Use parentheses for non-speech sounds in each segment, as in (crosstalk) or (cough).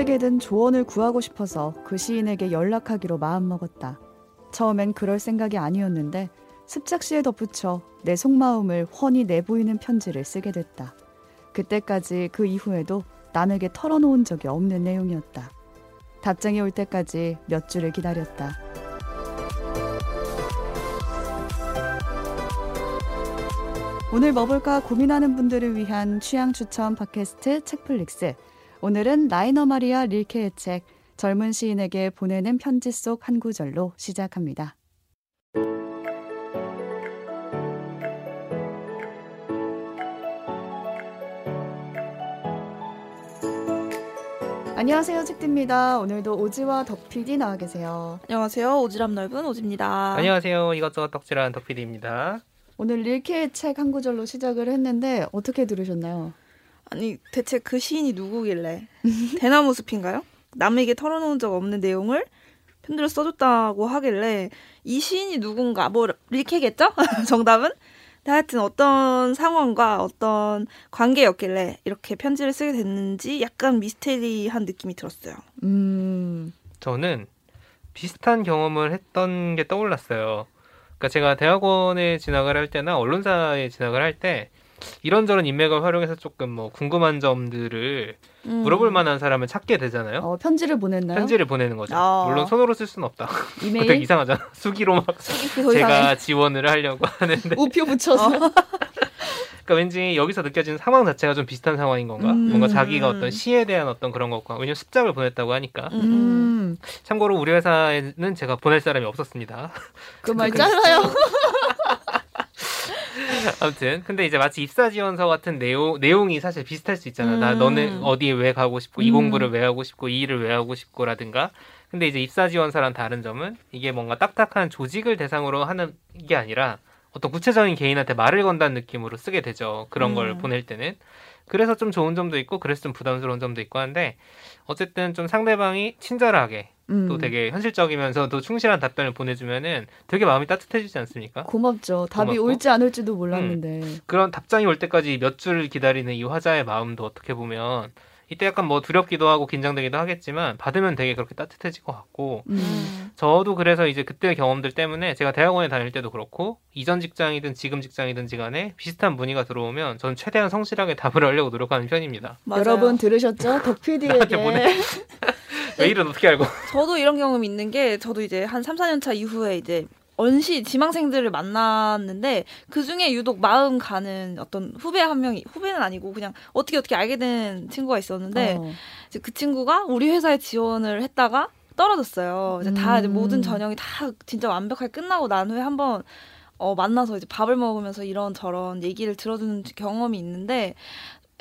누구에게든 조언을 구하고 싶어서 그 시인에게 연락하기로 마음먹었다. 처음엔 그럴 생각이 아니었는데 습작시에 덧붙여 내 속마음을 훤히 내보이는 편지를 쓰게 됐다. 그때까지 그 이후에도 남에게 털어놓은 적이 없는 내용이었다. 답장이 올 때까지 몇 주를 기다렸다. 오늘 뭐 볼까 고민하는 분들을 위한 취향 추천 팟캐스트 책플릭스. 오늘은 라이너 마리아 릴케의 책 젊은 시인에게 보내는 편지 속 한 구절로 시작합니다. 안녕하세요, 책디입니다. 오늘도 오지와 덕PD 나와 계세요. 안녕하세요. 오지랖 넓은 오지입니다. 안녕하세요. 이것저것 덕질한 덕PD입니다. 오늘 릴케의 책 한 구절로 시작을 했는데 어떻게 들으셨나요? 아니 대체 그 시인이 누구길래 대나무 숲인가요? 남에게 털어놓은 적 없는 내용을 편지로 써줬다고 하길래 이 시인이 누군가 뭐 릴케겠죠? (laughs) 정답은? 근데 하여튼 어떤 상황과 어떤 관계였길래 이렇게 편지를 쓰게 됐는지 약간 미스테리한 느낌이 들었어요. 음, 저는 비슷한 경험을 했던 게 떠올랐어요. 그러니까 제가 대학원에 진학을 할 때나 언론사에 진학을 할 때 이런저런 인맥을 활용해서 조금 뭐 궁금한 점들을 음. 물어볼 만한 사람을 찾게 되잖아요. 어, 편지를 보냈나요? 편지를 보내는 거죠. 아. 물론 손으로 쓸 수는 없다. 그거 (laughs) 되게 이메일? 이상하잖아. (laughs) 수기로 막 그거 이상해. 제가 지원을 하려고 하는데 우표 붙여서. (laughs) 그러니까 왠지 여기서 느껴지는 상황 자체가 좀 비슷한 상황인 건가? 음. 뭔가 자기가 어떤 시에 대한 어떤 그런 것과 왜냐면 습작을 보냈다고 하니까 음. 음, 참고로 우리 회사에는 제가 보낼 사람이 없었습니다. 그 말 잘라요. (laughs) 아무튼 근데 이제 마치 입사 지원서 같은 내용 내용이 사실 비슷할 수 있잖아. 나 음. 너는 어디에 왜 가고 싶고 이 음. 공부를 왜 하고 싶고 이 일을 왜 하고 싶고라든가. 근데 이제 입사 지원서랑 다른 점은 이게 뭔가 딱딱한 조직을 대상으로 하는 게 아니라 어떤 구체적인 개인한테 말을 건다는 느낌으로 쓰게 되죠. 그런 걸 음. 보낼 때는. 그래서 좀 좋은 점도 있고 그래서 좀 부담스러운 점도 있고 한데 어쨌든 좀 상대방이 친절하게 음, 또 되게 현실적이면서도 충실한 답변을 보내주면은 되게 마음이 따뜻해지지 않습니까? 고맙죠. 답이 고맙고. 올지 안 올지도 몰랐는데. 그런 답장이 올 때까지 몇 주를 기다리는 이 화자의 마음도 어떻게 보면 이때 약간 뭐 두렵기도 하고 긴장되기도 하겠지만 받으면 되게 그렇게 따뜻해질 것 같고 음. 음. 저도 그래서 이제 그때 경험들 때문에 제가 대학원에 다닐 때도 그렇고 이전 직장이든 지금 직장이든지 간에 비슷한 문의가 들어오면 저는 최대한 성실하게 답을 하려고 노력하는 편입니다. 맞아요. 여러분 들으셨죠? 덕 (laughs) 나한테 보내. PD에게 (laughs) 메일은 어떻게 알고? (laughs) 저도 이런 경험이 있는 게 저도 이제 한 3, 4년 차 이후에 이제 언시 지망생들을 만났는데 그 중에 유독 마음 가는 어떤 후배 한 명이 후배는 아니고 그냥 어떻게 어떻게 알게 된 친구가 있었는데 어, 이제 그 친구가 우리 회사에 지원을 했다가 떨어졌어요. 이제 다 이제 음. 모든 전형이 다 진짜 완벽하게 끝나고 난 후에 한번 어, 만나서 이제 밥을 먹으면서 이런 저런 얘기를 들어주는 경험이 있는데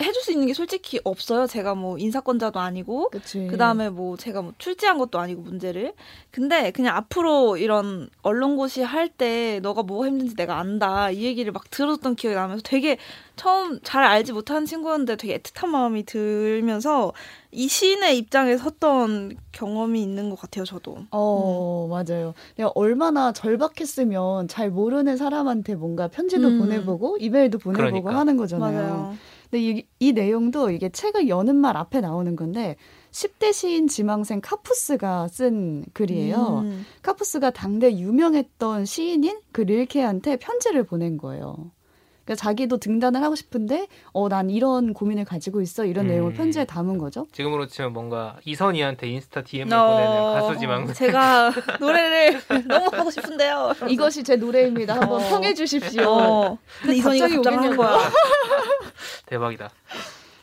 해줄 수 있는 게 솔직히 없어요. 제가 뭐 인사권자도 아니고 그치. 그 다음에 뭐 제가 뭐 출제한 것도 아니고 문제를. 근데 그냥 앞으로 이런 언론고시 할 때 너가 뭐가 힘든지 내가 안다. 이 얘기를 막 들었던 기억이 나면서 되게 처음 잘 알지 못하는 친구였는데 되게 애틋한 마음이 들면서 이 시인의 입장에 섰던 경험이 있는 것 같아요, 저도. 어, 맞아요. 내가 얼마나 절박했으면 잘 모르는 사람한테 뭔가 편지도 음. 보내보고 이메일도 보내보고 그러니까. 하는 거잖아요. 맞아요. 근데 이, 이 내용도 이게 책을 여는 말 앞에 나오는 건데 10대 시인 지망생 카푸스가 쓴 글이에요. 음. 카푸스가 당대 유명했던 시인인 그 릴케한테 편지를 보낸 거예요. 그러니까 자기도 등단을 하고 싶은데 어 난 이런 고민을 가지고 있어 이런 음. 내용을 편지에 담은 거죠. 지금으로 치면 뭔가 이선희한테 인스타 DM을 어, 보내는 가수 지망. 제가 (laughs) 노래를 너무 하고 싶은데요. 이것이 제 노래입니다. 한번 어. 평해 주십시오. 어. 근데 이선이가 갑자기 오겠냐고. 거야. (laughs) 대박이다.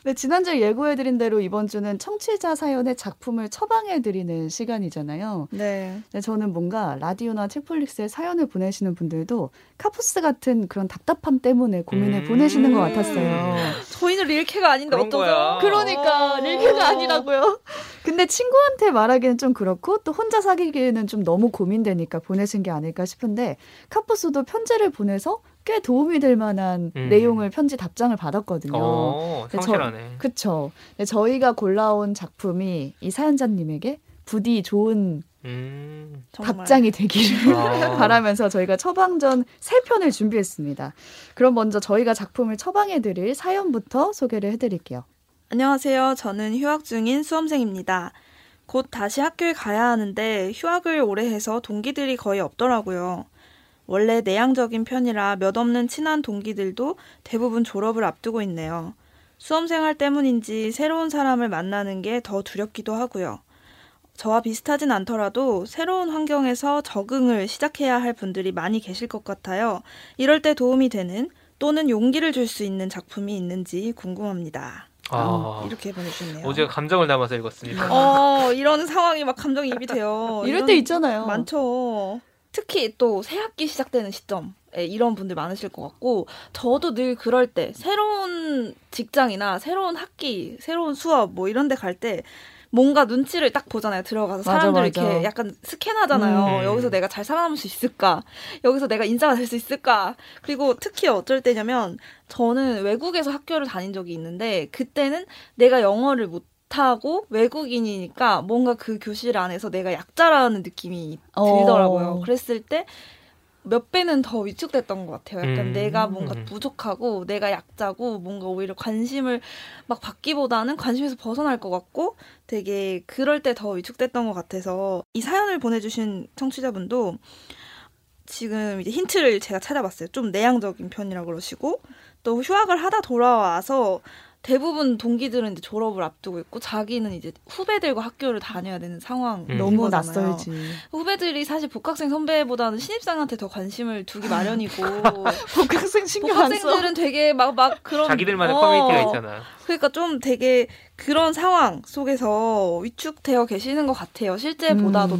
네, 지난주에 예고해드린 대로 이번 주는 청취자 사연의 작품을 처방해드리는 시간이잖아요. 네. 네, 저는 뭔가 라디오나 책플릭스에 사연을 보내시는 분들도 카푸스 같은 그런 답답함 때문에 고민을 음. 보내시는 것 같았어요. 저희는 릴케가 아닌데? 거야. 그러니까 릴케가 아니라고요. 근데 친구한테 말하기는 좀 그렇고 또 혼자 사귀기에는 좀 너무 고민되니까 보내신 게 아닐까 싶은데 카푸스도 편지를 보내서 꽤 도움이 될 만한 음. 내용을 편지 답장을 받았거든요. 어, 네, 저- 성실하네. 그쵸. 네, 저희가 골라온 작품이 이 사연자님에게 부디 좋은 음. 답장이 되기를 아. (laughs) 바라면서 저희가 처방전 세 편을 준비했습니다. 그럼 먼저 저희가 작품을 처방해드릴 사연부터 소개를 해드릴게요. 안녕하세요. 저는 휴학 중인 수험생입니다. 곧 다시 학교에 가야 하는데 휴학을 오래 해서 동기들이 거의 없더라고요. 원래 내향적인 편이라 몇 없는 친한 동기들도 대부분 졸업을 앞두고 있네요. 수험생활 때문인지 새로운 사람을 만나는 게 더 두렵기도 하고요. 저와 비슷하진 않더라도 새로운 환경에서 적응을 시작해야 할 분들이 많이 계실 것 같아요. 이럴 때 도움이 되는 또는 용기를 줄 수 있는 작품이 있는지 궁금합니다. 아, 이렇게 보내주셨네요. 오제 감정을 담아서 읽었습니다. 어, 이런 상황이 막 감정이입이 돼요. 이럴 때 있잖아요. 많죠. 특히 또 새 학기 시작되는 시점에 이런 분들 많으실 것 같고 저도 늘 그럴 때 새로운 직장이나 새로운 학기, 새로운 수업 뭐 이런 데 갈 때 뭔가 눈치를 딱 보잖아요. 들어가서 사람들. 이렇게 약간 스캔하잖아요. 음. 여기서 내가 잘 살아남을 수 있을까? 여기서 내가 인자가 될 수 있을까? 그리고 특히 어쩔 때냐면 저는 외국에서 학교를 다닌 적이 있는데 그때는 내가 영어를 못 하고 외국인이니까 뭔가 그 교실 안에서 내가 약자라는 느낌이 어. 들더라고요. 그랬을 때 몇 배는 더 위축됐던 것 같아요. 약간 음. 내가 뭔가 부족하고 내가 약자고 뭔가 오히려 관심을 막 받기보다는 관심에서 벗어날 것 같고 되게 그럴 때 더 위축됐던 것 같아서 이 사연을 보내주신 청취자분도 지금 이제 힌트를 제가 찾아봤어요. 좀 내향적인 편이라 그러시고 또 휴학을 하다 돌아와서 대부분 동기들은 이제 졸업을 앞두고 있고 자기는 이제 후배들과 학교를 다녀야 되는 상황 음. 너무. 낯설지. 후배들이 사실 복학생 선배보다는 신입생한테 더 관심을 두기 마련이고 (laughs) 복학생 신경 안 써. 복학생들은 되게 막 막 그런 자기들만의 어, 커뮤니티가 있잖아. 그러니까 좀 되게 그런 상황 속에서 위축되어 계시는 것 같아요. 실제보다도 음.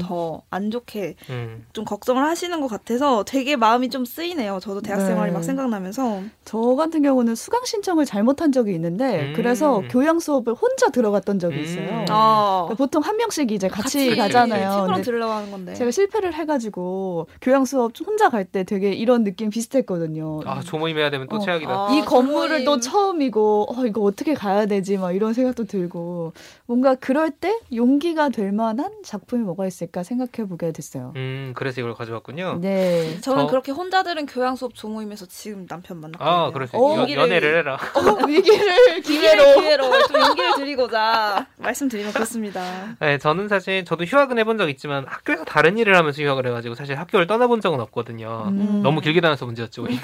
더안 좋게 음. 좀 걱정을 하시는 것 같아서 되게 마음이 좀 쓰이네요. 저도 대학 네. 생활이 막 생각나면서 저 같은 경우는 수강 신청을 잘못한 적이 있는데 음. 그래서 교양 수업을 혼자 들어갔던 적이 음. 있어요. 어, 그러니까 보통 한 명씩 이제 같이, 같이 가잖아요. 들으려고 하는 건데. 제가 실패를 해가지고 교양 수업 혼자 갈 때 되게 이런 느낌 비슷했거든요. 아 조모임 해야 되면 또 어. 최악이다. 아, 이 건물을 또 정모임. 처음이고 어 이거 어떻게 가야 되지 막 이런 생각도 들고 뭔가 그럴 때 용기가 될 만한 작품이 뭐가 있을까 생각해 보게 됐어요. 음 그래서 이걸 가져왔군요. 네. 저는 저- 그렇게 혼자 들은 교양 수업 조모임에서 지금 남편 만났거든요. 아 그래서 어, 연애를 해라. 어, 위기를 (laughs) 기회로 기회로 좀 용기를 드리고자 말씀드리면 그렇습니다. 네, 저는 사실 저도 휴학은 해본 적 있지만 학교에서 다른 일을 하면서 휴학을 해가지고 사실 학교를 떠나본 적은 없거든요. 음. 너무 길게 다녀서 문제였죠 오히려.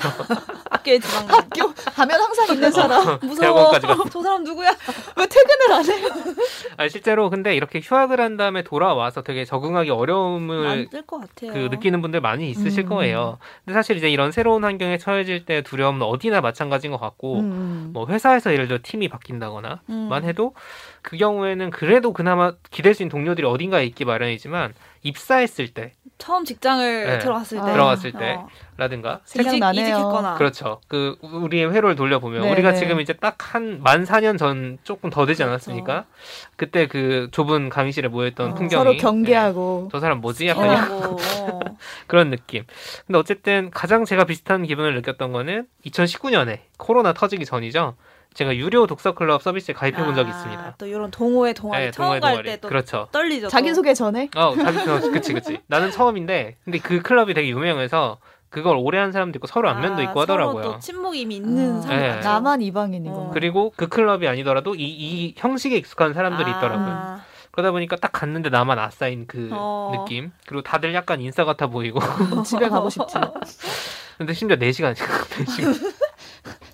학교에 지방 학교 가면 항상 있는 사람 무서워. 대학원까지 가. 저 사람 누구야? 왜 퇴근 을 안 해요? (laughs) 아 실제로 근데 이렇게 휴학을 한 다음에 돌아와서 되게 적응하기 어려움을. 그 느끼는 분들 많이 있으실 음. 거예요. 근데 사실 이제 이런 새로운 환경에 처해질 때 두려움은 어디나 마찬가지인 것 같고 음. 뭐 회사에서 예를 들어 팀이 바뀐다거나 음. 만 해도 그 경우에는 그래도 그나마 기댈 수 있는 동료들이 어딘가에 있기 마련이지만 입사했을 때 처음 직장을 네. 들어갔을 때 아. 들어갔을 어, 때라든가 생각나네요. 이직했거나 그렇죠. 그 우리의 회로를 돌려보면 네, 우리가 네. 지금 이제 딱 한만 4년 전 조금 더 되지 않았습니까? 그때 그 좁은 강의실에 모여있던 어, 풍경이 서로 경계하고 네, 저 사람 뭐지? 약간 (laughs) 어. 그런 느낌. 근데 어쨌든 가장 제가 비슷한 기분을 느꼈던 거는 2019년에 코로나 터지기 전이죠. 제가 유료 독서 클럽 서비스에 가입해 본 적이 아, 있습니다. 또 이런 동호회 동아리 네, 처음 동호회, 갈 동아리. 때또 그렇죠. 떨리죠. 또. 자기 소개 전에 어, 자기 어, 그치 그치. (laughs) 나는 처음인데 근데 그 클럽이 되게 유명해서 그걸 오래 한 사람도 있고 서로 안면도 아, 있고 하더라고요. 서로 또 친목이 이미 있는 아, 사람이 네. 나만 이방인이구나. 어. 그리고 그 클럽이 아니더라도 이, 이 형식에 익숙한 사람들이 아, 있더라고요. 그러다 보니까 딱 갔는데 나만 아싸인 그 어. 느낌. 그리고 다들 약간 인싸 같아 보이고. 집에 가고 싶지. (laughs) 근데 심지어 4시간씩. 4시간. (laughs)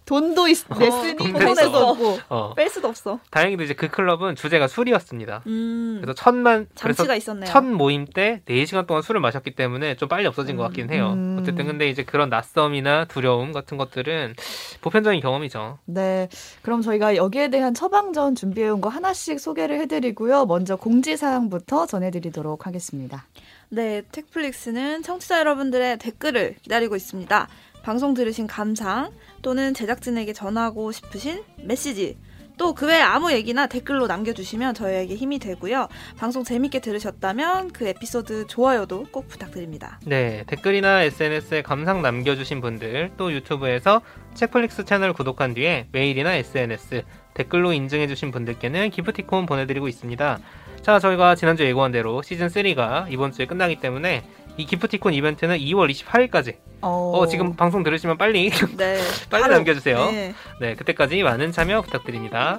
돈도 있, 냈으니 돈 보낼 냈어. 수 없고. 어. 뺄 수도 없어. 다행히도 이제 그 클럽은 주제가 술이었습니다. 음, 그래서 천만 그래서 장치가 있었네요. 첫 모임 때 4시간 동안 술을 마셨기 때문에 좀 빨리 없어진 것 같긴 해요. 음. 어쨌든 근데 이제 그런 낯섦이나 두려움 같은 것들은 보편적인 경험이죠. 네. 그럼 저희가 여기에 대한 처방전 준비해 온 거 하나씩 소개를 해 드리고요. 먼저 공지 사항부터 전해 드리도록 하겠습니다. 네, 텍플릭스는 청취자 여러분들의 댓글을 기다리고 있습니다. 방송 들으신 감상 또는 제작진에게 전하고 싶으신 메시지 또 그 외에 아무 얘기나 댓글로 남겨주시면 저희에게 힘이 되고요. 방송 재밌게 들으셨다면 그 에피소드 좋아요도 꼭 부탁드립니다. 네, 댓글이나 SNS에 감상 남겨주신 분들, 또 유튜브에서 책플릭스 채널 구독한 뒤에 메일이나 SNS, 댓글로 인증해주신 분들께는 기프티콘 보내드리고 있습니다. 자, 저희가 지난주 예고한 대로 시즌 3가 이번 주에 끝나기 때문에 이 기프티콘 이벤트는 2월 28일까지. 어, 어, 지금 방송 들으시면 빨리, 네, (laughs) 빨리 바로. 남겨주세요. 네. 네, 그때까지 많은 참여 부탁드립니다.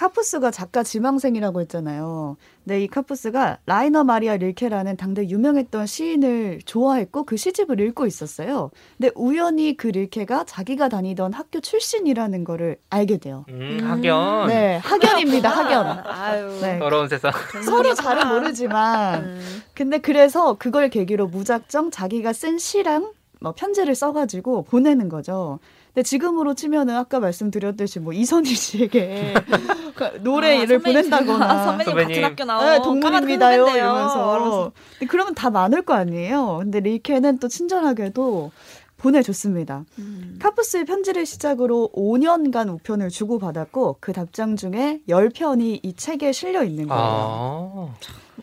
카푸스가 작가 지망생이라고 했잖아요. 근데 이 카푸스가 라이너 마리아 릴케라는 당대 유명했던 시인을 좋아했고 그 시집을 읽고 있었어요. 근데 우연히 그 릴케가 자기가 다니던 학교 출신이라는 거를 알게 돼요. 음, 음. 학연. 네, 학연입니다. 학연. 아유. 네. 더러운 세상. 서로 잘은 모르지만 음. 근데 그래서 그걸 계기로 무작정 자기가 쓴 시랑 뭐 편지를 써가지고 보내는 거죠. 근데 지금으로 치면은 아까 말씀드렸듯이 뭐 이선희 씨에게 (laughs) 그 노래를 아, 보낸다거나 선배님, 선배님. 같은 학교 나오 네, 동문입니다요 이러면서 근데 그러면 다 많을 거 아니에요. 근데 리케는 또 친절하게도 보내줬습니다. 음. 카푸스의 편지를 시작으로 5년간 우편을 주고받았고 그 답장 중에 10편이 이 책에 실려 있는 거예요. 아,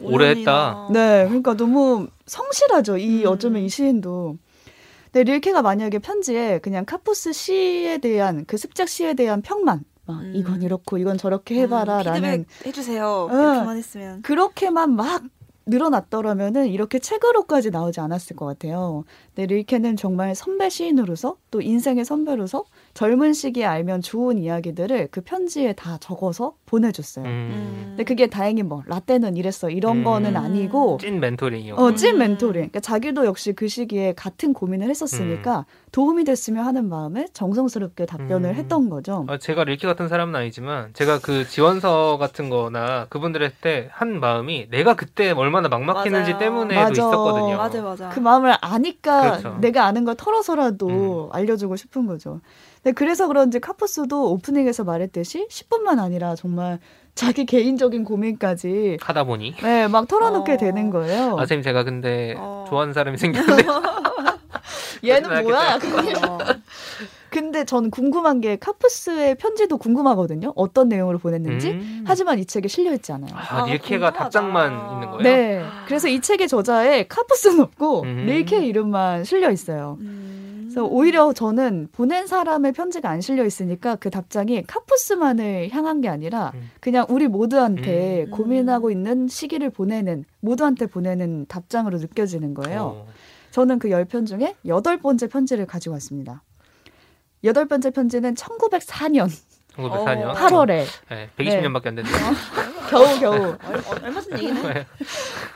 오래 했다. 네, 그러니까 너무 성실하죠. 이 음. 어쩌면 이 시인도. 근데 릴케가 만약에 편지에 그냥 카푸스 시에 대한 그 습작 시에 대한 평만, 막 음. 이건 이렇고 이건 저렇게 해봐라라는 피드백 해주세요. 응. 이렇게만 했으면. 그렇게만 막 늘어났더라면은 이렇게 책으로까지 나오지 않았을 것 같아요. 근데 릴케는 정말 선배 시인으로서 또 인생의 선배로서 젊은 시기에 알면 좋은 이야기들을 그 편지에 다 적어서 보내줬어요. 음. 근데 그게 다행히 뭐 라떼는 이랬어 이런 음. 거는 아니고 찐 멘토링이요. 어, 찐 음. 멘토링. 그러니까 자기도 역시 그 시기에 같은 고민을 했었으니까 도움이 됐으면 하는 마음에 정성스럽게 답변을 음. 했던 거죠. 아, 제가 릴키 같은 사람은 아니지만 제가 그 지원서 같은 거나 그분들 할때한 마음이 내가 그때 얼마나 막막했는지 맞아요. 때문에도 맞아. 있었거든요. 맞아 맞아. 그 마음을 아니까 그렇죠. 음. 내가 아는 걸 털어서라도 알려주고 싶은 거죠. 근데 그래서 그런지 카푸스도 오프닝에서 말했듯이 10분만 아니라 정말 자기 개인적인 고민까지 하다 보니 네, 막 털어놓게 어. 되는 거예요. 아 선생님 제가 근데 어. 좋아하는 사람이 생겼는데 (laughs) 얘는 뭐야? 어. 근데 전 궁금한 게 카푸스의 편지도 궁금하거든요. 어떤 내용으로 보냈는지. 음. 하지만 이 책에 실려 있지 않아요. 아, 아, 릴케가 궁금하다. 답장만 있는 거예요? 네. 그래서 이 책의 저자에 카푸스는 없고 음. 릴케 이름만 실려 있어요. 음. 그래서 오히려 저는 보낸 사람의 편지가 안 실려 있으니까 그 답장이 카푸스만을 향한 게 아니라 음. 그냥 우리 모두한테 음. 고민하고 있는 시기를 보내는 모두한테 보내는 답장으로 느껴지는 거예요. 어. 저는 그 열 편 중에 여덟 번째 편지를 가지고 왔습니다. 여덟 번째 편지는 1904년 1904년 어. 8월에 네, 120년밖에 안 됐네요. 겨우 겨우 얼- 얼마 전 얘기네.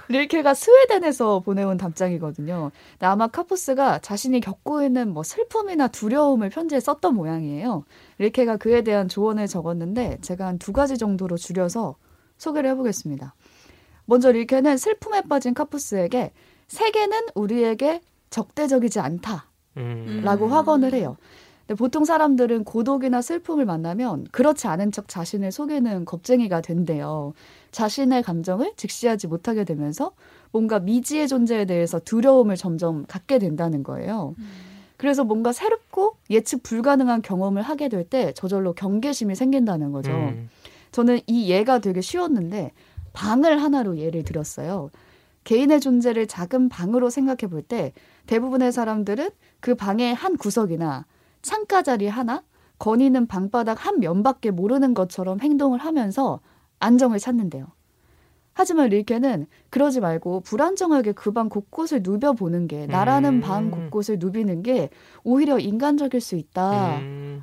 릴케가 스웨덴에서 보내온 답장이거든요. 근데 아마 카푸스가 자신이 겪고 있는 뭐 슬픔이나 두려움을 편지에 썼던 모양이에요. 릴케가 그에 대한 조언을 적었는데 제가 한 두 가지 정도로 줄여서 소개를 해보겠습니다. 먼저 릴케는 슬픔에 빠진 카푸스에게 세계는 우리에게 적대적이지 않다라고 음. 음. 확언을 해요. 근데 보통 사람들은 고독이나 슬픔을 만나면 그렇지 않은 척 자신을 속이는 겁쟁이가 된대요. 자신의 감정을 직시하지 못하게 되면서 뭔가 미지의 존재에 대해서 두려움을 점점 갖게 된다는 거예요. 그래서 뭔가 새롭고 예측 불가능한 경험을 하게 될 때 저절로 경계심이 생긴다는 거죠. 음. 저는 이 예가 되게 쉬웠는데 방을 하나로 예를 들었어요. 개인의 존재를 작은 방으로 생각해 볼 때 대부분의 사람들은 그 방의 한 구석이나 창가 자리 하나, 거니는 방바닥 한 면밖에 모르는 것처럼 행동을 하면서 안정을 찾는데요. 하지만 릴케는 그러지 말고 불안정하게 그 방 곳곳을 누벼보는 게 나라는 음. 방 곳곳을 누비는 게 오히려 인간적일 수 있다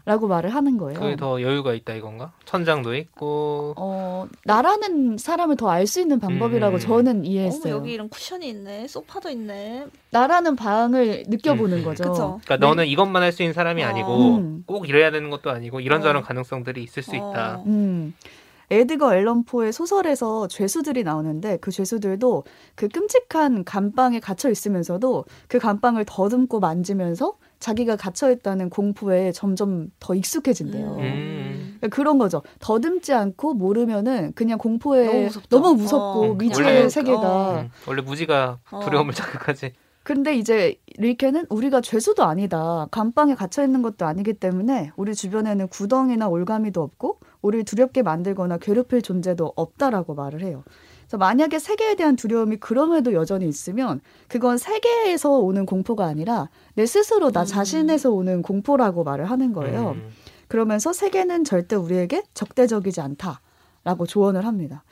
라고 음. 말을 하는 거예요. 그게 더 여유가 있다 이건가? 천장도 있고 어, 나라는 사람을 더 알 수 있는 방법이라고 음. 저는 어, 이해했어요. 여기 이런 쿠션이 있네. 소파도 있네. 나라는 방을 느껴보는 음. 거죠. 그쵸. 그러니까 너는 이것만 할 수 있는 사람이 어. 아니고 음. 꼭 이래야 되는 것도 아니고 이런저런 어. 가능성들이 있을 수 어. 있다. 음. 에드거 앨런 포의 소설에서 죄수들이 나오는데 그 죄수들도 그 끔찍한 감방에 갇혀 있으면서도 그 감방을 더듬고 만지면서 자기가 갇혀 있다는 공포에 점점 더 익숙해진대요. 음. 그러니까 그런 거죠. 더듬지 않고 모르면은 그냥 공포에 너무 무섭죠. 너무 무섭고 어, 미지의 원래- 세계가 음. 원래 무지가 어. 두려움을 자극하지. 근데 이제 릴케는 우리가 죄수도 아니다. 감방에 갇혀 있는 것도 아니기 때문에 우리 주변에는 구덩이나 올가미도 없고 우리를 두렵게 만들거나 괴롭힐 존재도 없다라고 말을 해요. 그래서 만약에 세계에 대한 두려움이 그럼에도 여전히 있으면 그건 세계에서 오는 공포가 아니라 내 스스로 나 음. 자신에서 오는 공포라고 말을 하는 거예요. 음. 그러면서 세계는 절대 우리에게 적대적이지 않다라고 조언을 합니다.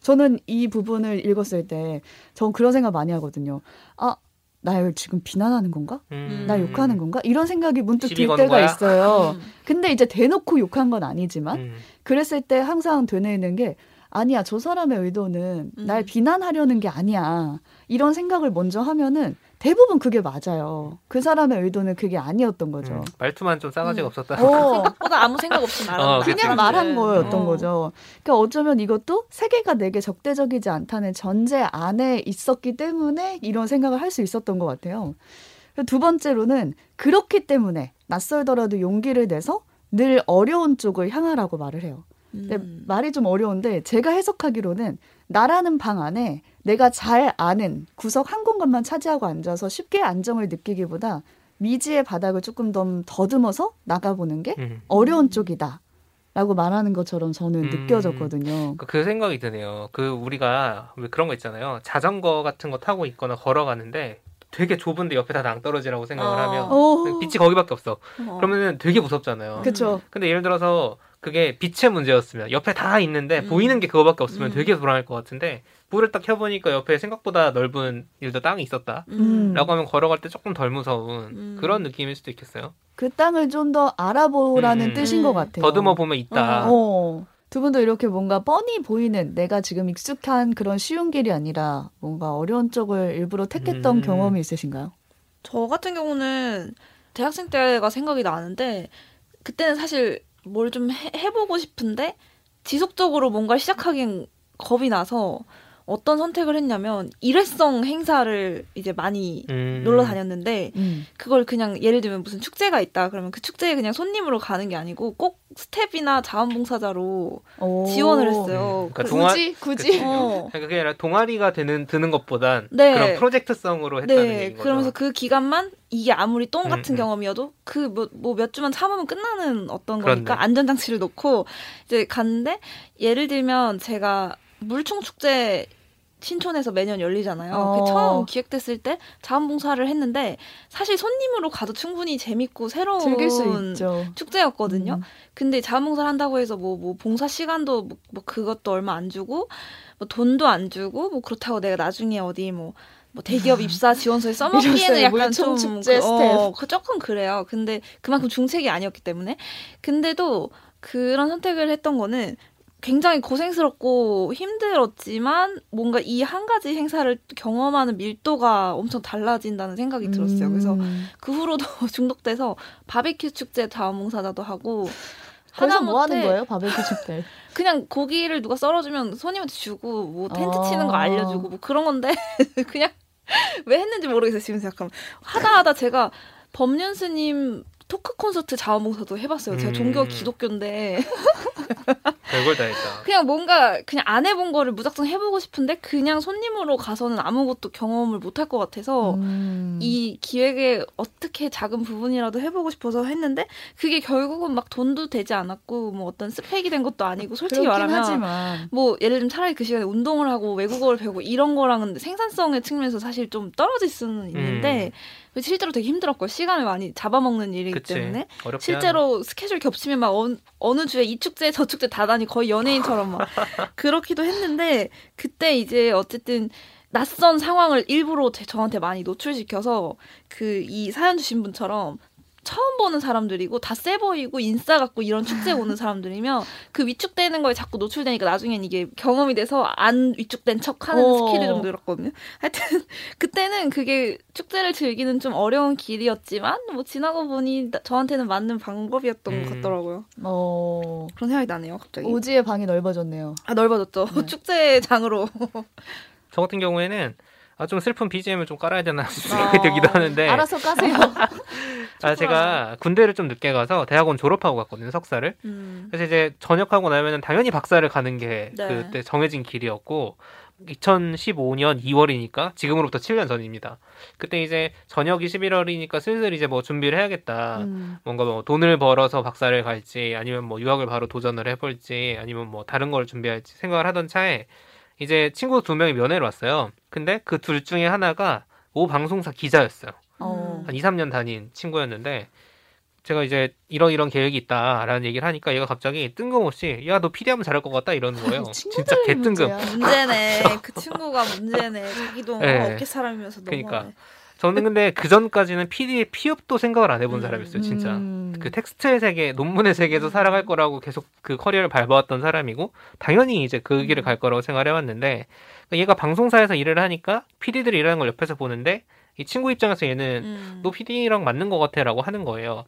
저는 이 부분을 읽었을 때 전 그런 생각 많이 하거든요. 아, 날 지금 비난하는 건가? 음. 나 욕하는 건가? 이런 생각이 문득 들 때가 거야? 있어요. 음. 근데 이제 대놓고 욕한 건 아니지만 음. 그랬을 때 항상 되뇌이는 게 아니야 저 사람의 의도는 음. 날 비난하려는 게 아니야 이런 생각을 먼저 하면은 대부분 그게 맞아요 그 사람의 의도는 그게 아니었던 거죠 음. 말투만 좀 싸가지가 음. 없었다. 어, (laughs) 생각보다 아무 생각 없이 말하는 어, 그냥 그치. 말한 거였던 어. 거죠 그러니까 어쩌면 이것도 세계가 내게 적대적이지 않다는 전제 안에 있었기 때문에 이런 생각을 할 수 있었던 것 같아요 두 번째로는 그렇기 때문에 낯설더라도 용기를 내서 늘 어려운 쪽을 향하라고 말을 해요 음. 말이 좀 어려운데 제가 해석하기로는 나라는 방 안에 내가 잘 아는 구석 한 공간만 차지하고 앉아서 쉽게 안정을 느끼기보다 미지의 바닥을 조금 더 더듬어서 나가보는 게 음. 어려운 쪽이다. 라고 말하는 것처럼 저는 음. 느껴졌거든요. 그- 그 생각이 드네요. 그 우리가 왜 그런 거 있잖아요. 자전거 같은 거 타고 있거나 걸어가는데 되게 좁은데 옆에 다 낭떠러지라고 생각을 어. 하면 어, 빛이 거기밖에 없어. 어. 그러면은 되게 무섭잖아요. 그쵸. 근데 예를 들어서 그게 빛의 문제였으면 옆에 다 있는데 음. 보이는 게 그거밖에 없으면 음. 되게 불안할 것 같은데 불을 딱 켜보니까 옆에 생각보다 넓은 일도 땅이 있었다. 음. 라고 하면 걸어갈 때 조금 덜 무서운 음. 그런 느낌일 수도 있겠어요. 그 땅을 좀 더 알아보라는 음. 뜻인 음. 것 같아요. 더듬어 보면 있다. 어. 두 분도 이렇게 뭔가 뻔히 보이는 내가 지금 익숙한 그런 쉬운 길이 아니라 뭔가 어려운 쪽을 일부러 택했던 음. 경험이 있으신가요? 저 같은 경우는 대학생 때가 생각이 나는데 그때는 사실 뭘 좀 해보고 싶은데 지속적으로 뭔가를 시작하기엔 겁이 나서 어떤 선택을 했냐면 일회성 행사를 이제 많이 음. 놀러 다녔는데 음. 그걸 그냥 예를 들면 무슨 축제가 있다 그러면 그 축제에 그냥 손님으로 가는 게 아니고 꼭 스태프나 자원봉사자로 오. 지원을 했어요. 음, 그러니까 그- 동아- 굳이 굳이 그치. 어. 그러니까 그게 아니라 동아리가 되는 드는 것보단 네. 그런 프로젝트성으로 했다는 네, 얘기인 거죠. 그러면서 그 기간만 이게 아무리 똥 음, 같은 음. 경험이어도 그 뭐몇 주만 참으면 끝나는 어떤 그렇네. 거니까 안전장치를 놓고 이제 갔는데 예를 들면 제가 물총 축제 신촌에서 매년 열리잖아요. 어. 그 처음 기획됐을 때 자원봉사를 했는데 사실 손님으로 가도 충분히 재밌고 새로운. 축제였거든요. 음. 근데 자원봉사를 한다고 해서 뭐, 뭐 봉사 시간도 뭐, 뭐 그것도 얼마 안 주고 뭐 돈도 안 주고 뭐 그렇다고 내가 나중에 어디 뭐, 뭐 대기업 입사 지원서에 (laughs) 써먹기에는. 약간 좀 축제 그, 어, 그 조금 그래요. 근데 그만큼 중책이 아니었기 때문에 근데도 그런 선택을 했던 거는 굉장히 고생스럽고 힘들었지만 뭔가 이 한 가지 행사를 경험하는 밀도가 엄청 달라진다는 생각이 들었어요. 그래서 음. 그 후로도 (laughs) 중독돼서 바베큐 축제 자원봉사자도 하고 거기서 뭐 하는 거예요? 바베큐 축제. (laughs) 그냥 고기를 누가 썰어주면 손님한테 주고 뭐 텐트 어. 치는 거 알려주고 뭐 그런 건데 (laughs) 그냥 왜 했는지 모르겠어요 지금 생각하면 하다 하다 제가 법륜스님 토크 콘서트 자원봉사도 해봤어요. 제가 음. 종교가 기독교인데 (laughs) 별걸 다 했다. 그냥 뭔가 그냥 안 해본 거를 무작정 해보고 싶은데 그냥 손님으로 가서는 아무것도 경험을 못 할 것 같아서 음. 이 기획에 어떻게 작은 부분이라도 해보고 싶어서 했는데 그게 결국은 막 돈도 되지 않았고 뭐 어떤 스펙이 된 것도 아니고 솔직히 말하면 하지만 뭐 예를 들면 차라리 그 시간에 운동을 하고 외국어를 배우고 이런 거랑은 생산성의 측면에서 사실 좀 떨어질 수는 있는데 실제로 되게 힘들었고 시간을 많이 잡아먹는 일이기 그치. 때문에 실제로 스케줄 겹치면 막 어느, 어느 주에 이 축제 저 축제 다 다니 거의 연예인처럼 막 (laughs) 그렇기도 했는데 그때 이제 어쨌든 낯선 상황을 일부러 제- 저한테 많이 노출시켜서 그 이 사연 주신 분처럼 처음 보는 사람들이고 다 세 보이고 인싸 같고 이런 축제 오는 (laughs) 사람들이면 그 위축되는 거에 자꾸 노출되니까 나중엔 이게 경험이 돼서 안 위축된 척하는 어. skill이 좀 늘었거든요. (laughs) 하여튼 그때는 그게 축제를 즐기는 좀 어려운 길이었지만 뭐 지나고 보니 나- 저한테는 맞는 방법이었던 음. 것 같더라고요. 어 그런 생각이 나네요, 갑자기. 오지의 방이 넓어졌네요. 아 넓어졌죠. 네. (laughs) 축제장으로. 저 같은 경우에는 아, 좀 슬픈 BGM을 좀 깔아야 되나 싶은 (laughs) 생각이 들기도 하는데 알아서 까세요. (laughs) 아, 제가 군대를 좀 늦게 가서 대학원 졸업하고 갔거든요 석사를 음. 그래서 이제 전역하고 나면은 당연히 박사를 가는 게 네. 그때 정해진 길이었고 2015년 2월이니까 지금으로부터 7년 전입니다. 그때 이제 전역이 11월이니까 슬슬 이제 뭐 준비를 해야겠다. 음. 뭔가 뭐 돈을 벌어서 박사를 갈지 아니면 뭐 유학을 바로 도전을 해볼지 아니면 뭐 다른 걸 준비할지 생각을 하던 차에 이제 친구 두 명이 면회를 왔어요. 근데 그 둘 중에 하나가 오 방송사 기자였어요. 어. 한 2, 3년 다닌 친구였는데 제가 이제 이런 이런 계획이 있다라는 얘기를 하니까 얘가 갑자기 뜬금없이 야너 PD 하면 잘할 것 같다 이러는 거예요. (laughs) 진짜 개뜬금. 문제네. (laughs) 그 친구가 문제네. 자기도 네. 업계 사람이면서 너무. 그러니까. 저는 근데 그 전까지는 PD의 피업도 생각을 안 해본 사람이었어요, 진짜. 음. 그 텍스트의 세계, 논문의 세계에서 살아갈 거라고 계속 그 커리어를 밟아왔던 사람이고, 당연히 이제 그 길을 갈 거라고 생각해왔는데, 얘가 방송사에서 일을 하니까 PD들이 일하는 걸 옆에서 보는데, 이 친구 입장에서 얘는 음. 너 PD랑 맞는 것 같아라고 하는 거예요.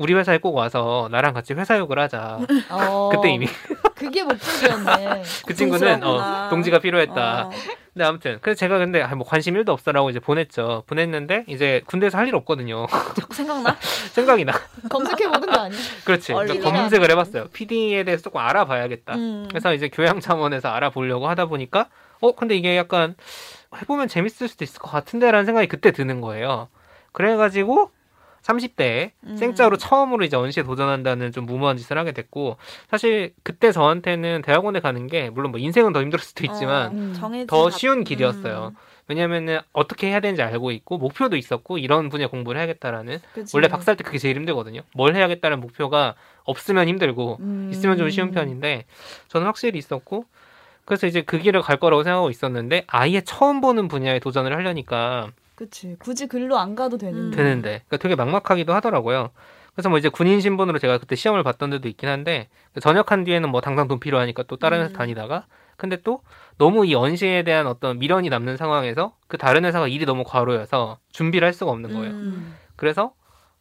우리 회사에 꼭 와서 나랑 같이 회사 욕을 하자. (laughs) 어, 그때 이미 그게 목적이었네. (laughs) 그 친구는. 어, 동지가 필요했다. 어. 근데 아무튼 그래서 제가 근데 아, 뭐 관심 1도 없어라고 이제 보냈죠. 보냈는데 이제 군대에서 할 일 없거든요. 자꾸 생각나? (laughs) 생각이 나. 검색해 보는 거 아니야? 그렇지. 검색을 해봤어요. PD에 대해서 조금 알아봐야겠다. 음. 그래서 이제 교양자원에서 알아보려고 하다 보니까 어 근데 이게 약간 해보면 재밌을 수도 있을 것 같은데라는 생각이 그때 드는 거예요. 그래가지고 30대에 음. 생짜로 처음으로 이제 언시에 도전한다는 좀 무모한 짓을 하게 됐고 사실 그때 저한테는 대학원에 가는 게 물론 뭐 인생은 더 힘들 수도 있지만 어, 음. 더 답- 쉬운 길이었어요. 음. 왜냐면은 어떻게 해야 되는지 알고 있고 목표도 있었고 이런 분야 공부를 해야겠다라는 그치. 원래 박사할 때 그게 제일 힘들거든요. 뭘 해야겠다는 목표가 없으면 힘들고 음. 있으면 좀 쉬운 편인데 저는 확실히 있었고 그래서 이제 그 길을 갈 거라고 생각하고 있었는데 아예 처음 보는 분야에 도전을 하려니까 그치. 굳이 글로 안 가도 되는데. 음. 되는데 그러니까 되게 막막하기도 하더라고요. 그래서 뭐 이제 군인 신분으로 제가 그때 시험을 봤던 데도 있긴 한데 전역한 뒤에는 뭐 당장 돈 필요하니까 또 다른 회사 음. 다니다가 근데 또 너무 이 언시에 대한 어떤 미련이 남는 상황에서 그 다른 회사가 일이 너무 과로여서 준비를 할 수가 없는 거예요. 음. 그래서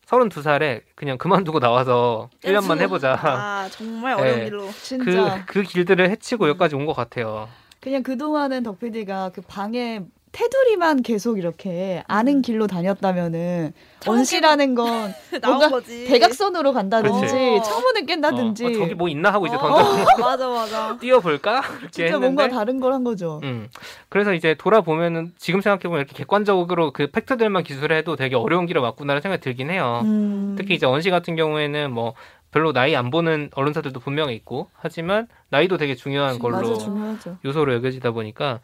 32살에 그냥 그만두고 나와서 1년만 해보자. 아 정말 어려운 네. 길로. 그, 진짜. 그 길들을 헤치고 여기까지 온 것 같아요. 그냥 그동안은 덕PD가 그 방에 테두리만 계속 이렇게 아는 음. 길로 다녔다면은 원시라는 건 (laughs) 나온 뭔가 거지. 대각선으로 간다든지 그치. 창문을 깬다든지 어, 어, 저기 뭐 있나 하고 이제 어. 던져 (laughs) 맞아 맞아. (laughs) 뛰어볼까? 이렇게 진짜 했는데 뭔가 다른 걸 한 거죠. 음. 그래서 이제 돌아보면은 지금 생각해 보면 이렇게 객관적으로 그 팩트들만 기술해도 되게 어려운 길을 왔구나라는 생각이 들긴 해요. 음. 특히 이제 언시 같은 경우에는 뭐 별로 나이 안 보는 언론사들도 분명히 있고 하지만 나이도 되게 중요한 걸로 맞아 중요하죠. 요소로 여겨지다 보니까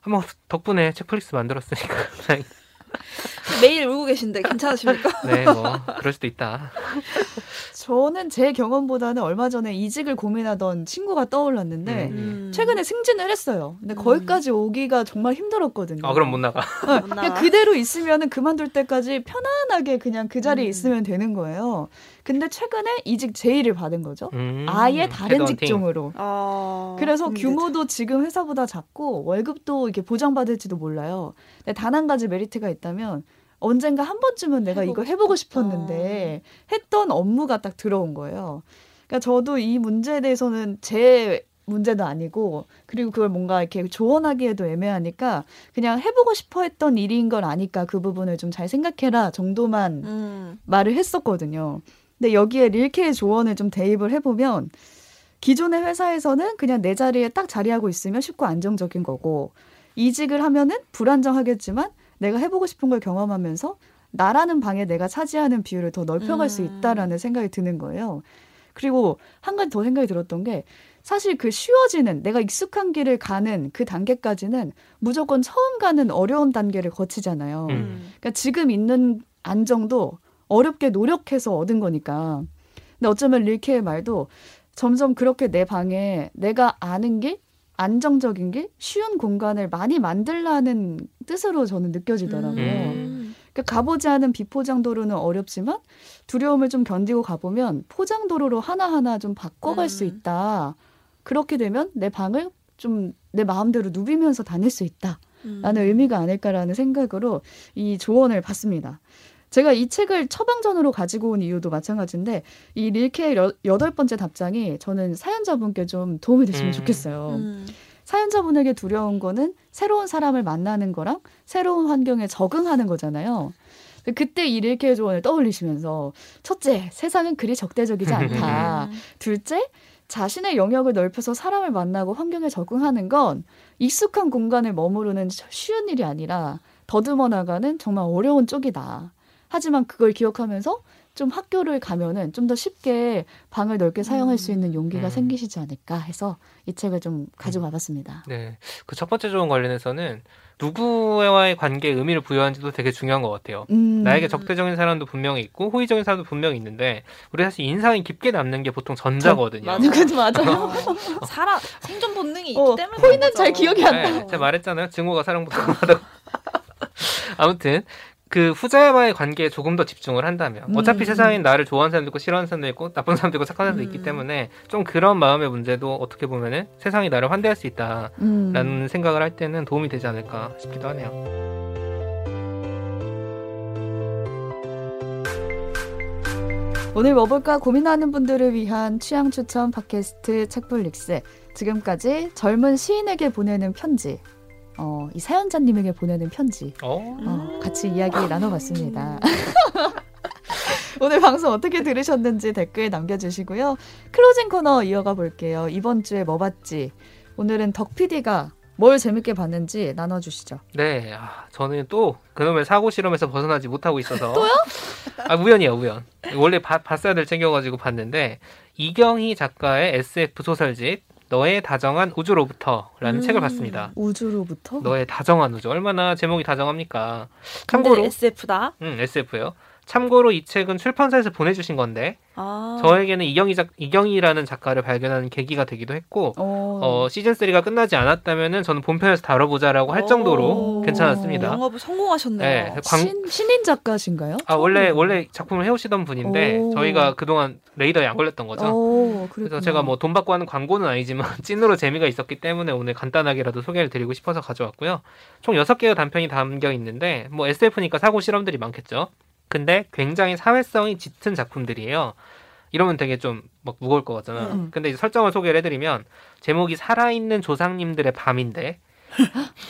한번 덕분에 책플릭스 만들었으니까. (laughs) 매일 울고 계신데 괜찮으십니까? (laughs) 네, 뭐 그럴 수도 있다. 저는 제 경험보다는 얼마 전에 이직을 고민하던 친구가 떠올랐는데 음. 최근에 승진을 했어요. 근데 음. 거기까지 오기가 정말 힘들었거든요. 아 그럼 못 나가. 네, 못 그냥 나가. 그대로 있으면은 그만둘 때까지 편안하게 그냥 그 자리에 음. 있으면 되는 거예요. 근데 최근에 이직 제의를 받은 거죠. 음, 아예 다른 헤드헌팅. 직종으로. 어, 그래서 힘들죠. 규모도 지금 회사보다 작고 월급도 이렇게 보장받을지도 몰라요. 근데 단 한 가지 메리트가 있다면 언젠가 한 번쯤은 내가 해보고 이거 해보고. 싶었는데 했던 업무가 딱 들어온 거예요. 그러니까 저도 이 문제에 대해서는 제 문제도 아니고 그리고 그걸 뭔가 이렇게 조언하기에도 애매하니까 그냥 해보고 싶어 했던 일인 걸 아니까 그 부분을 좀 잘 생각해라 정도만 음. 말을 했었거든요. 근데 여기에 릴케의 조언을 좀 대입을 해보면 기존의 회사에서는 그냥 내 자리에 딱 자리하고 있으면 쉽고 안정적인 거고 이직을 하면은 불안정하겠지만 내가 해보고 싶은 걸 경험하면서 나라는 방에 내가 차지하는 비율을 더 넓혀갈 수 음. 있다라는 생각이 드는 거예요. 그리고 한 가지 더 생각이 들었던 게 사실 그 쉬워지는 내가 익숙한 길을 가는 그 단계까지는 무조건 처음 가는 어려운 단계를 거치잖아요. 음. 음. 그러니까 지금 있는 안정도 어렵게 노력해서 얻은 거니까. 근데 어쩌면 릴케의 말도 점점 그렇게 내 방에 내가 아는 길, 안정적인 길, 쉬운 공간을 많이 만들라는 뜻으로 저는 느껴지더라고요. 음. 그러니까 가보지 않은 비포장도로는 어렵지만 두려움을 좀 견디고 가보면 포장도로로 하나하나 좀 바꿔갈 수 음. 있다. 그렇게 되면 내 방을 좀 내 마음대로 누비면서 다닐 수 있다. 음. 라는 의미가 아닐까라는 생각으로 이 조언을 받습니다. 제가 이 책을 처방전으로 가지고 온 이유도 마찬가지인데 이 릴케의 여- 여덟 번째 답장이 저는 사연자분께 좀 도움이 됐으면 음. 좋겠어요. 음. 사연자분에게 두려운 거는 새로운 사람을 만나는 거랑 새로운 환경에 적응하는 거잖아요. 그때 이 릴케의 조언을 떠올리시면서 첫째, 세상은 그리 적대적이지 않다. 음. 둘째, 자신의 영역을 넓혀서 사람을 만나고 환경에 적응하는 건 익숙한 공간을 머무르는 쉬운 일이 아니라 더듬어 나가는 정말 어려운 쪽이다. 하지만 그걸 기억하면서 좀 학교를 가면은 좀 더 쉽게 방을 넓게 사용할 수 있는 용기가 음. 생기시지 않을까 해서 이 책을 좀 가지고 와봤습니다. 네. 그 첫 번째 조언 관련해서는 누구와의 관계에 의미를 부여하는지도 되게 중요한 것 같아요. 음, 나에게 적대적인 사람도 분명히 있고 호의적인 사람도 분명히 있는데 우리 사실 인상이 깊게 남는 게 보통 전자거든요. 맞아. 그것도 맞아요. 어, (laughs) 사람 생존 본능이 있기 어, 때문에 호의는 잘. 기억이 안 네, 제가 말했잖아요. 증오가 사랑보다 강하다고. 아무튼 그 후자와의 관계에 조금 더 집중을 한다면 음, 어차피 음. 세상엔 나를 좋아하는 사람도 있고 싫어하는 사람도 있고 나쁜 사람도 있고 착한 사람도 음. 있기 때문에 좀 그런 마음의 문제도 어떻게 보면은 세상이 나를 환대할 수 있다라는 음. 생각을 할 때는 도움이 되지 않을까 싶기도 하네요. 오늘 뭐 볼까 고민하는 분들을 위한 취향 추천 팟캐스트 책플릭스. 지금까지 젊은 시인에게 보내는 편지. 어, 이 사연자님에게 보내는 편지. 어? 어, 같이 이야기 나눠봤습니다. (laughs) 오늘 방송 어떻게 들으셨는지 댓글 남겨주시고요. 클로징 코너 이어가 볼게요. 이번 주에 뭐 봤지? 오늘은 덕 PD가 뭘 재밌게 봤는지 나눠주시죠. 네, 아, 저는 또 그놈의 사고 실험에서 벗어나지 못하고 있어서 (laughs) 또요? 아 우연이야 우연. 원래 바- 봤어야 될 챙겨가지고 봤는데 이경희 작가의 SF 소설집 너의 다정한 우주로부터라는 음. 책을 봤습니다. 우주로부터? 너의 다정한 우주 얼마나 제목이 다정합니까? 참고로 SF다. 음, SF요. 참고로 이 책은 출판사에서 보내주신 건데 아. 저에게는 이경희 작 이경희라는 작가를 발견하는 계기가 되기도 했고 어, 어, 시즌 3가 끝나지 않았다면은 저는 본편에서 다뤄보자라고 할 정도로 오. 괜찮았습니다. 영업을 성공하셨네요. 네, 광- 신, 신인 작가신가요? 아 원래 처음이에요. 원래 작품을 해오시던 분인데 오. 저희가 그동안 레이더에 안 걸렸던 거죠. 오, 그래서. 제가 뭐 돈 받고 하는 광고는 아니지만 (laughs) 찐으로 재미가 있었기 때문에 오늘 간단하게라도 소개를 드리고 싶어서 가져왔고요. 총 6개의 단편이 담겨 있는데 뭐 SF니까 사고 실험들이 많겠죠. 근데 굉장히 사회성이 짙은 작품들이에요. 이러면 되게 좀 막 무거울 것 같잖아. 음. 근데 이제 설정을 소개를 해드리면 제목이 살아있는 조상님들의 밤인데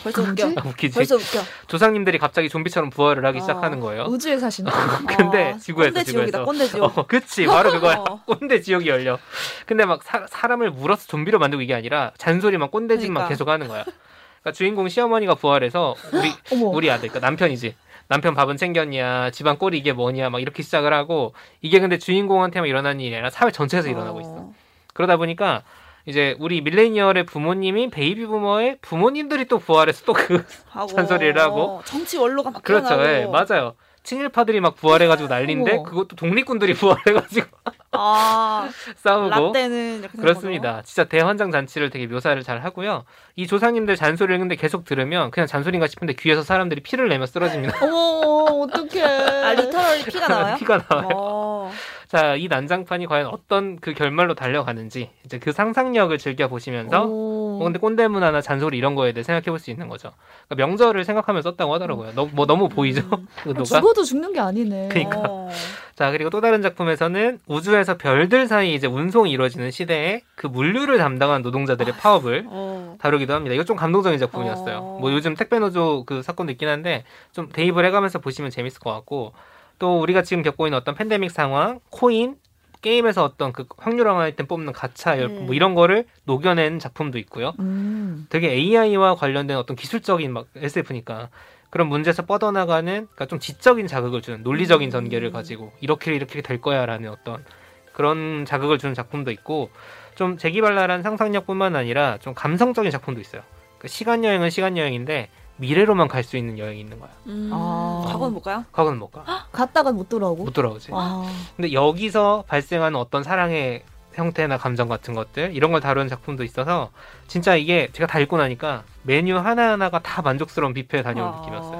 벌써 뭐지? 웃겨. 아, 웃기지. 벌써 웃겨. 조상님들이 갑자기 좀비처럼 부활을 하기 어. 시작하는 거예요. 우주에 사시나? (laughs) 근데 아, 지구에서 꼰대 지옥이다. 꼰대 지옥. 어, 그치 바로 그거야. 어. (laughs) (laughs) 꼰대 지옥이 열려. 근데 막 사, 사람을 물어서 좀비로 만들고 이게 아니라 잔소리만 꼰대짓만 그러니까. 계속 하는 거야. 그러니까 주인공 시어머니가 부활해서 우리. (gasps) 우리 아들, 그러니까 남편이지. 남편 밥은 챙겼냐, 집안 꼴이 이게 뭐냐, 막 이렇게 시작을 하고 이게 근데 주인공한테만 일어나는 일이 아니라 사회 전체에서 일어나고 있어. 어. 그러다 보니까 이제 우리 millennial의 부모님이 baby boomer의 부모님들이 또 부활해서 또 그 잔소리를 하고. 정치 원로가 막 그렇죠. 예, 맞아요. 친일파들이 막 부활해가지고 난리인데. 그것도 독립군들이 (laughs) 부활해가지고 아 (laughs) 싸우고 라떼는 그렇습니다. 진짜 대환장 잔치를 되게 묘사를 잘 하고요. 이 조상님들 잔소리를 근데 계속 들으면 그냥 잔소리인가 싶은데 귀에서 사람들이 피를 내며 쓰러집니다. 어머, 어떡해. 거죠. 아 literally 피가 나와요? (laughs) 피가 나와요. 어. 자, 이 난장판이 과연 어떤 그 결말로 달려가는지 이제 그 상상력을 즐겨 보시면서 오. 어, 근데 꼰대 문화나 잔소리 이런 거에 대해 생각해 볼 수 있는 거죠. 그러니까 명절을 생각하면서 썼다고 하더라고요. 너, 뭐 너무 보이죠? 음. (laughs) 의도가. 죽어도 죽는 게 아니네. 그러니까. 어. 자, 그리고 또 다른 작품에서는 우주에서 별들 사이 이제 운송이 이루어지는 시대에 그 물류를 담당한 노동자들의 파업을 어. 다루기도 합니다. 이거 좀 감동적인 작품이었어요. 어. 뭐 요즘 택배 노조 그 사건도 있긴 한데 좀 대입을 해 가면서 보시면 재밌을 것 같고 또 우리가 지금 겪고 있는 어떤 팬데믹 상황, 코인, 게임에서 어떤 그 확률화 아이템 뽑는 가차 열- 음. 뭐 이런 거를 녹여낸 작품도 있고요. 음. 되게 AI와 관련된 어떤 기술적인 막 SF니까 그런 문제에서 뻗어나가는 그러니까 좀 지적인 자극을 주는 논리적인 음. 전개를 가지고 이렇게 이렇게 될 거야라는 어떤 그런 자극을 주는 작품도 있고 좀 재기발랄한 상상력뿐만 아니라 좀 감성적인 작품도 있어요. 그 시간 여행은 시간 여행인데 미래로만 갈 수 있는 여행이 있는 거야. 음. 아. 과거는 못 가요? 과거는 못 가. 갔다가 못 돌아오고. 못 돌아오지. 아. 근데 여기서 발생하는 어떤 사랑의 형태나 감정 같은 것들 이런 걸 다루는 작품도 있어서 진짜 이게 제가 다 읽고 나니까 메뉴 하나하나가 다 만족스러운 뷔페에 다녀온 느낌이었어요.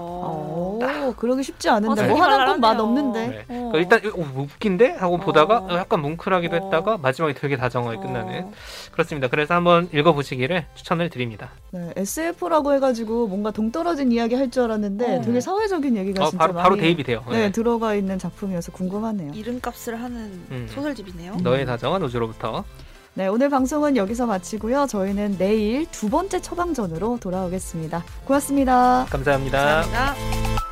오, 어. 그러기 쉽지 않은데 어, 뭐 하나 건 맛. 없는데. 네. 어. 그러니까 일단 어, 뭐 웃긴데 하고 보다가 어. 약간 뭉클하기도 어. 했다가 마지막에 되게 다정하게 끝나는 어. 그렇습니다. 그래서 한번 읽어보시기를 추천을 드립니다. 네, SF라고 해가지고 뭔가 동떨어진 이야기 할 줄 알았는데 어. 되게 사회적인 얘기가 어, 진짜 바로 많이 바로 대입이 돼요. 네, 네. 들어가 있는 작품이어서 궁금하네요. 이름값을 하는 음. 소설집이네요. 너의 다정한 우주로부터 네, 오늘 방송은 여기서 마치고요. 저희는 내일 두 번째 처방전으로 돌아오겠습니다. 고맙습니다. 감사합니다. 감사합니다.